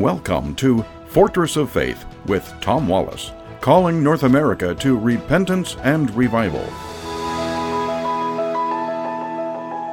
Welcome to Fortress of Faith with Tom Wallace, calling North America to repentance and revival.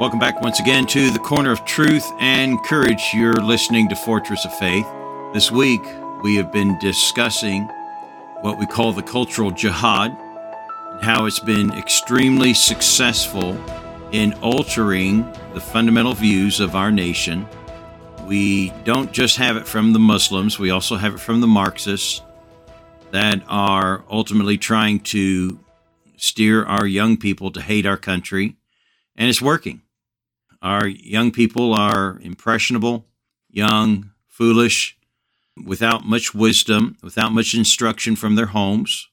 Welcome back once again to the Corner of Truth and Courage. You're listening to Fortress of Faith. This week, we have been discussing what we call the cultural jihad and how it's been extremely successful in altering the fundamental views of our nation. We don't just have it from the Muslims, we also have it from the Marxists that are ultimately trying to steer our young people to hate our country, and it's working. Our young people are impressionable, young, foolish, without much wisdom, without much instruction from their homes,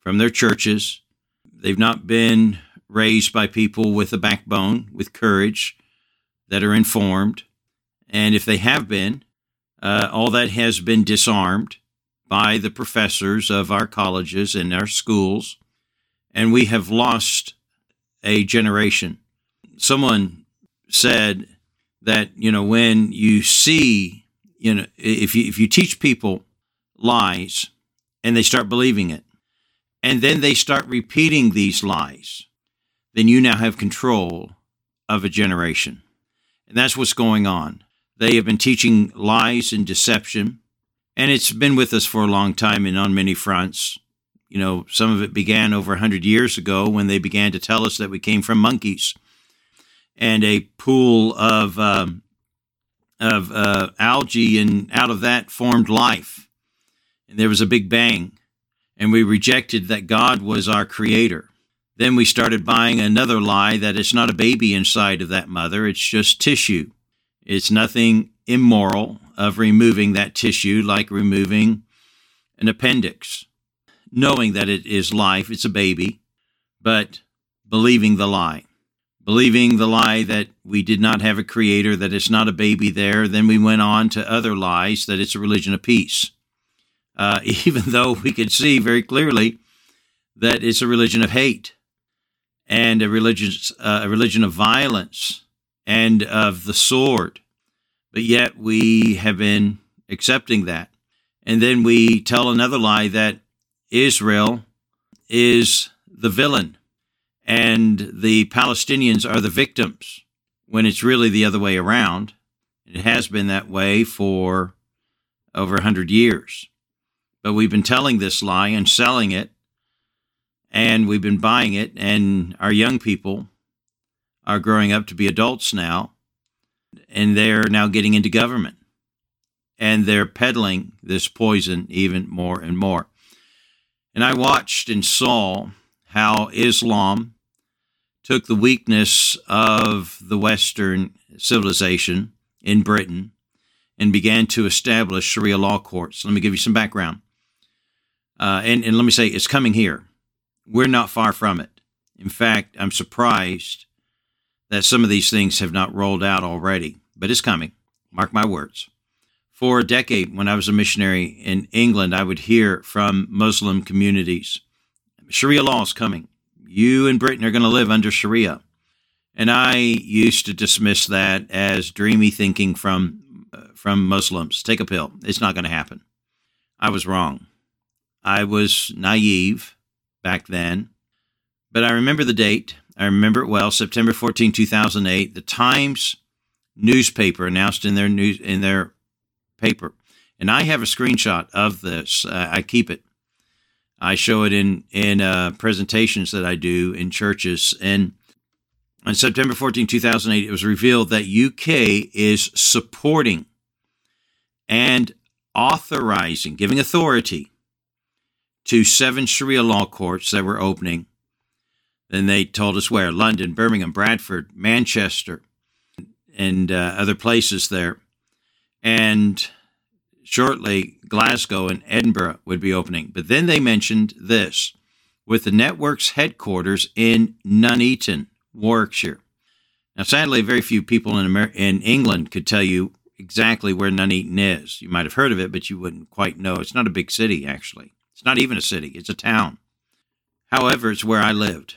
from their churches. They've not been raised by people with a backbone, with courage, that are informed. And if they have been, uh, all that has been disarmed by the professors of our colleges and our schools. And we have lost a generation. Someone said that, you know, when you see, you know, if you, if you teach people lies and they start believing it, and then they start repeating these lies, then you now have control of a generation. And that's what's going on. They have been teaching lies and deception, and it's been with us for a long time and on many fronts. You know, some of it began over 100 years ago when they began to tell us that we came from monkeys and a pool of, um, of uh, algae, and out of that formed life. And there was a big bang, and we rejected that God was our creator. Then we started buying another lie that it's not a baby inside of that mother, it's just tissue. It's nothing immoral of removing that tissue like removing an appendix, knowing that it is life, it's a baby, but believing the lie. Believing the lie that we did not have a creator, that it's not a baby there. Then we went on to other lies that it's a religion of peace. Uh, even though we could see very clearly that it's a religion of hate and a religion, uh, a religion of violence and of the sword. But yet we have been accepting that. And then we tell another lie that Israel is the villain and the Palestinians are the victims when it's really the other way around. It has been that way for over 100 years. But we've been telling this lie and selling it and we've been buying it, and our young people are growing up to be adults now, and they're now getting into government, and they're peddling this poison even more and more. And I watched and saw how Islam took the weakness of the Western civilization in Britain and began to establish Sharia law courts. Let me give you some background. Uh, and, and let me say, it's coming here. We're not far from it. In fact, I'm surprised that some of these things have not rolled out already, but it's coming. Mark my words. For a decade, when I was a missionary in England, I would hear from Muslim communities Sharia law is coming. You in Britain are going to live under Sharia. And I used to dismiss that as dreamy thinking from, uh, from Muslims. Take a pill. It's not going to happen. I was wrong. I was naive back then. But I remember the date. I remember it well, September 14, 2008. The Times newspaper announced in their news in their paper. And I have a screenshot of this. Uh, I keep it. I show it in in uh, presentations that I do in churches. And on September 14, 2008, it was revealed that UK is supporting and authorizing, giving authority to seven Sharia law courts that were opening. Then they told us where London, Birmingham, Bradford, Manchester, and uh, other places there. And shortly, Glasgow and Edinburgh would be opening. But then they mentioned this with the network's headquarters in Nuneaton, Warwickshire. Now, sadly, very few people in, Amer- in England could tell you exactly where Nuneaton is. You might have heard of it, but you wouldn't quite know. It's not a big city, actually. It's not even a city, it's a town. However, it's where I lived.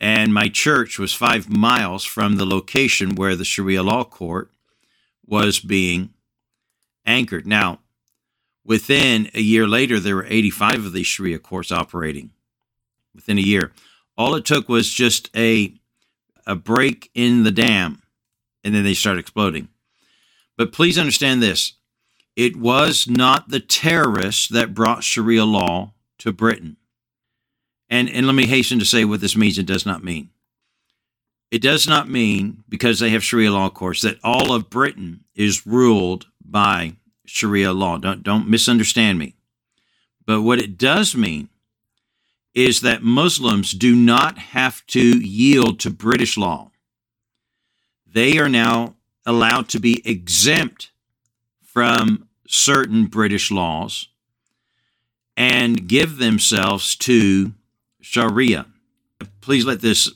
And my church was five miles from the location where the Sharia law court was being anchored. Now, Within a year later, there were 85 of these Sharia courts operating within a year. All it took was just a, a break in the dam, and then they start exploding. But please understand this it was not the terrorists that brought Sharia law to Britain. And, and let me hasten to say what this means and does not mean. It does not mean, because they have Sharia law, of course, that all of Britain is ruled by Sharia law. Don't, don't misunderstand me. But what it does mean is that Muslims do not have to yield to British law. They are now allowed to be exempt from certain British laws and give themselves to Sharia. Please let this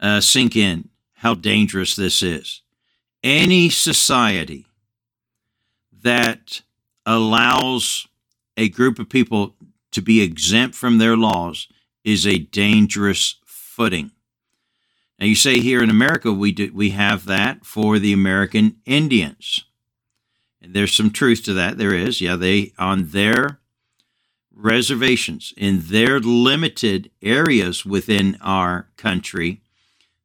uh, sink in how dangerous this is. Any society that allows a group of people to be exempt from their laws is a dangerous footing. Now, you say here in America we do, we have that for the American Indians, and there's some truth to that. There is, yeah. They on their reservations in their limited areas within our country,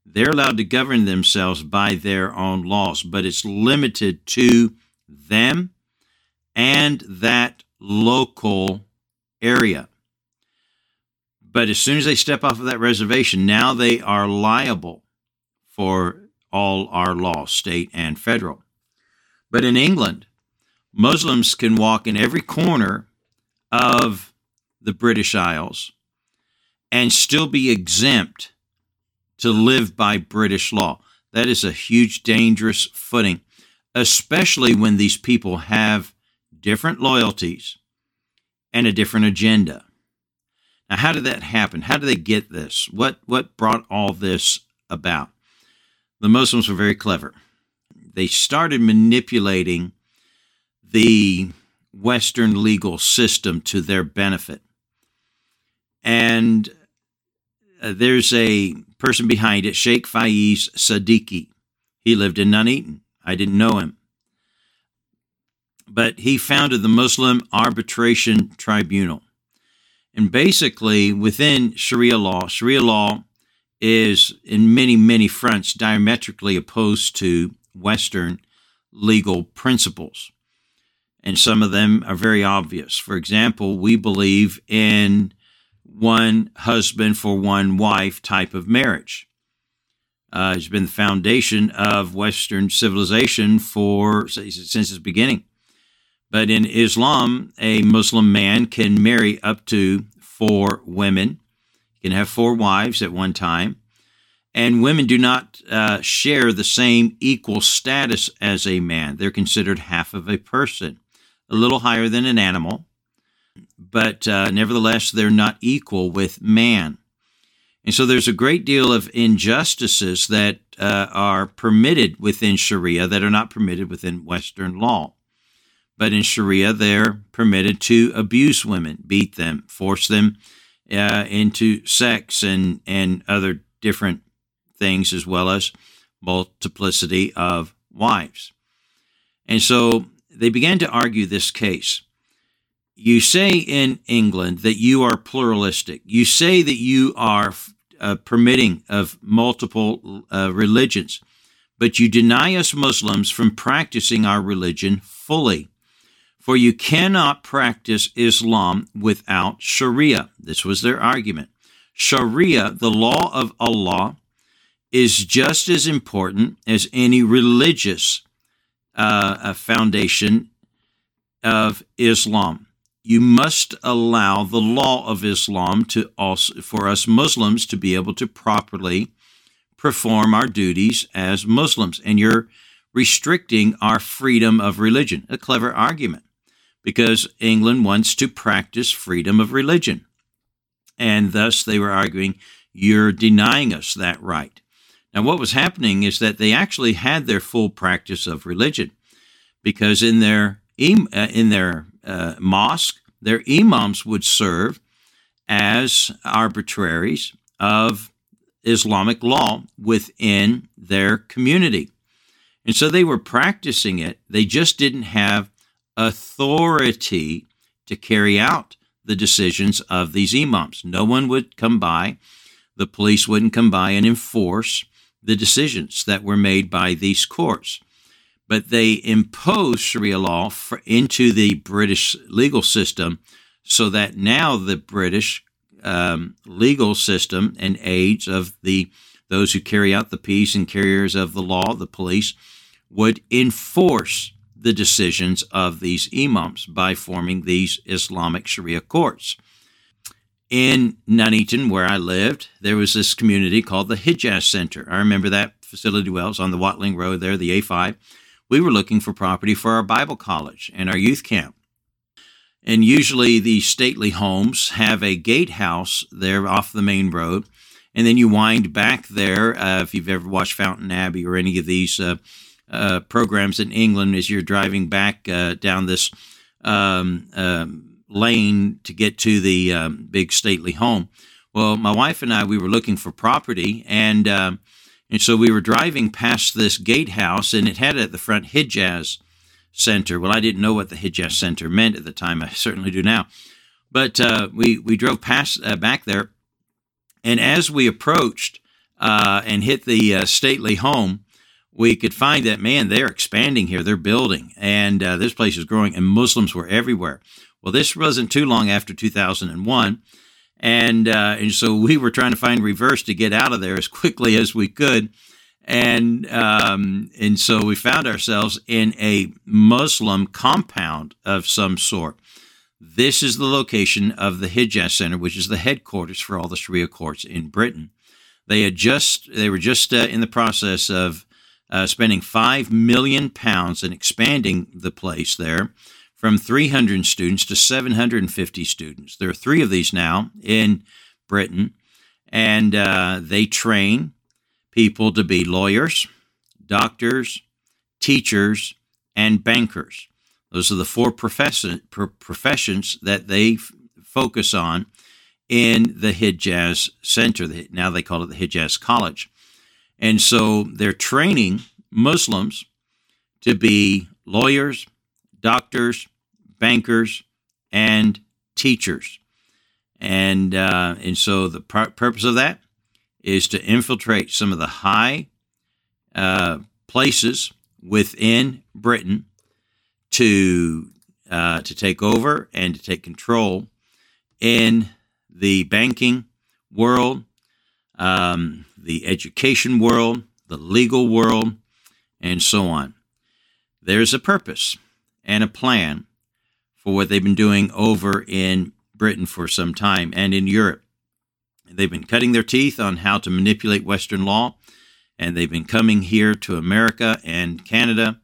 they're allowed to govern themselves by their own laws, but it's limited to them and that local area. But as soon as they step off of that reservation, now they are liable for all our laws, state and federal. But in England, Muslims can walk in every corner of the British Isles and still be exempt to live by British law. That is a huge, dangerous footing, especially when these people have different loyalties and a different agenda. Now, how did that happen? How did they get this? What, what brought all this about? The Muslims were very clever. They started manipulating the Western legal system to their benefit. And uh, there's a person behind it, Sheikh Faiz Siddiqui. He lived in Nuneaton. I didn't know him but he founded the Muslim Arbitration Tribunal. And basically, within Sharia law, Sharia law is in many, many fronts diametrically opposed to Western legal principles. And some of them are very obvious. For example, we believe in one husband for one wife type of marriage. Uh, it's been the foundation of Western civilization for since its beginning. But in Islam, a Muslim man can marry up to four women, he can have four wives at one time. And women do not uh, share the same equal status as a man. They're considered half of a person, a little higher than an animal, but uh, nevertheless, they're not equal with man. And so there's a great deal of injustices that uh, are permitted within Sharia that are not permitted within Western law. But in Sharia, they're permitted to abuse women, beat them, force them uh, into sex and, and other different things, as well as multiplicity of wives. And so they began to argue this case. You say in England that you are pluralistic. You say that you are uh, permitting of multiple uh, religions, but you deny us Muslims from practicing our religion fully. For you cannot practice Islam without Sharia. This was their argument. Sharia, the law of Allah, is just as important as any religious uh, foundation of Islam. You must allow the law of Islam to also for us Muslims to be able to properly perform our duties as Muslims, and you're restricting our freedom of religion. A clever argument because England wants to practice freedom of religion. And thus they were arguing, you're denying us that right. Now, what was happening is that they actually had their full practice of religion because in their, uh, in their uh, mosque, their imams would serve as arbitraries of Islamic law within their community. And so they were practicing it. They just didn't have authority to carry out the decisions of these imams. No one would come by, the police wouldn't come by and enforce the decisions that were made by these courts. But they imposed Sharia law for, into the British legal system so that now the British um, legal system and aides of the those who carry out the peace and carriers of the law, the police, would enforce the decisions of these imams by forming these Islamic Sharia courts. In Nuneaton, where I lived, there was this community called the Hijaz Center. I remember that facility well. It was on the Watling Road there, the A5. We were looking for property for our Bible college and our youth camp. And usually the stately homes have a gatehouse there off the main road. And then you wind back there. Uh, if you've ever watched Downton Abbey or any of these uh, uh, programs in England, as you're driving back uh, down this um, um, lane to get to the um, big stately home. Well, my wife and I, we were looking for property, and um, and so we were driving past this gatehouse, and it had at the front Hijaz Center. Well, I didn't know what the Hijaz Center meant at the time. I certainly do now. But uh, we we drove past uh, back there, and as we approached uh, and hit the uh, stately home, we could find that man they're expanding here. They're building, and uh, this place is growing, and Muslims were everywhere. Well, this wasn't too long after 2001. And, uh, and so we were trying to find reverse to get out of there as quickly as we could and um, and so we found ourselves in a Muslim compound of some sort. This is the location of the Hijaz Center, which is the headquarters for all the Sharia courts in Britain. They had just they were just uh, in the process of uh, spending five million pounds and expanding the place there from 300 students to 750 students. There are three of these now in Britain, and uh, they train people to be lawyers, doctors, teachers, and bankers. Those are the four profession, professions that they f- focus on in the Hijaz Center. Now they call it the Hijaz College. And so they're training Muslims to be lawyers, doctors, bankers, and teachers. And, uh, and so the pr- purpose of that is to infiltrate some of the high uh, places within Britain to uh, to take over and to take control in the banking world, um, the education world, the legal world, and so on. There's a purpose and a plan for what they've been doing over in Britain for some time and in Europe. They've been cutting their teeth on how to manipulate Western law, and they've been coming here to America and Canada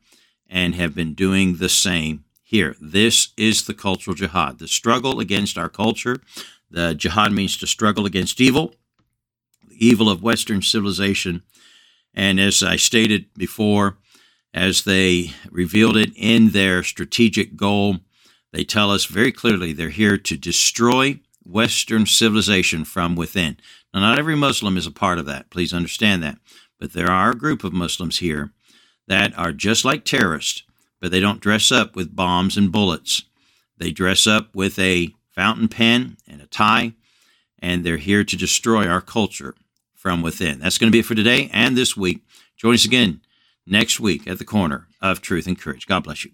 and have been doing the same here. This is the cultural jihad, the struggle against our culture. The jihad means to struggle against evil, the evil of Western civilization. And as I stated before, as they revealed it in their strategic goal, they tell us very clearly they're here to destroy Western civilization from within. Now, not every Muslim is a part of that. Please understand that. But there are a group of Muslims here that are just like terrorists, but they don't dress up with bombs and bullets. They dress up with a fountain pen and a tie, and they're here to destroy our culture from within. That's going to be it for today and this week. Join us again next week at the corner of truth and courage. God bless you.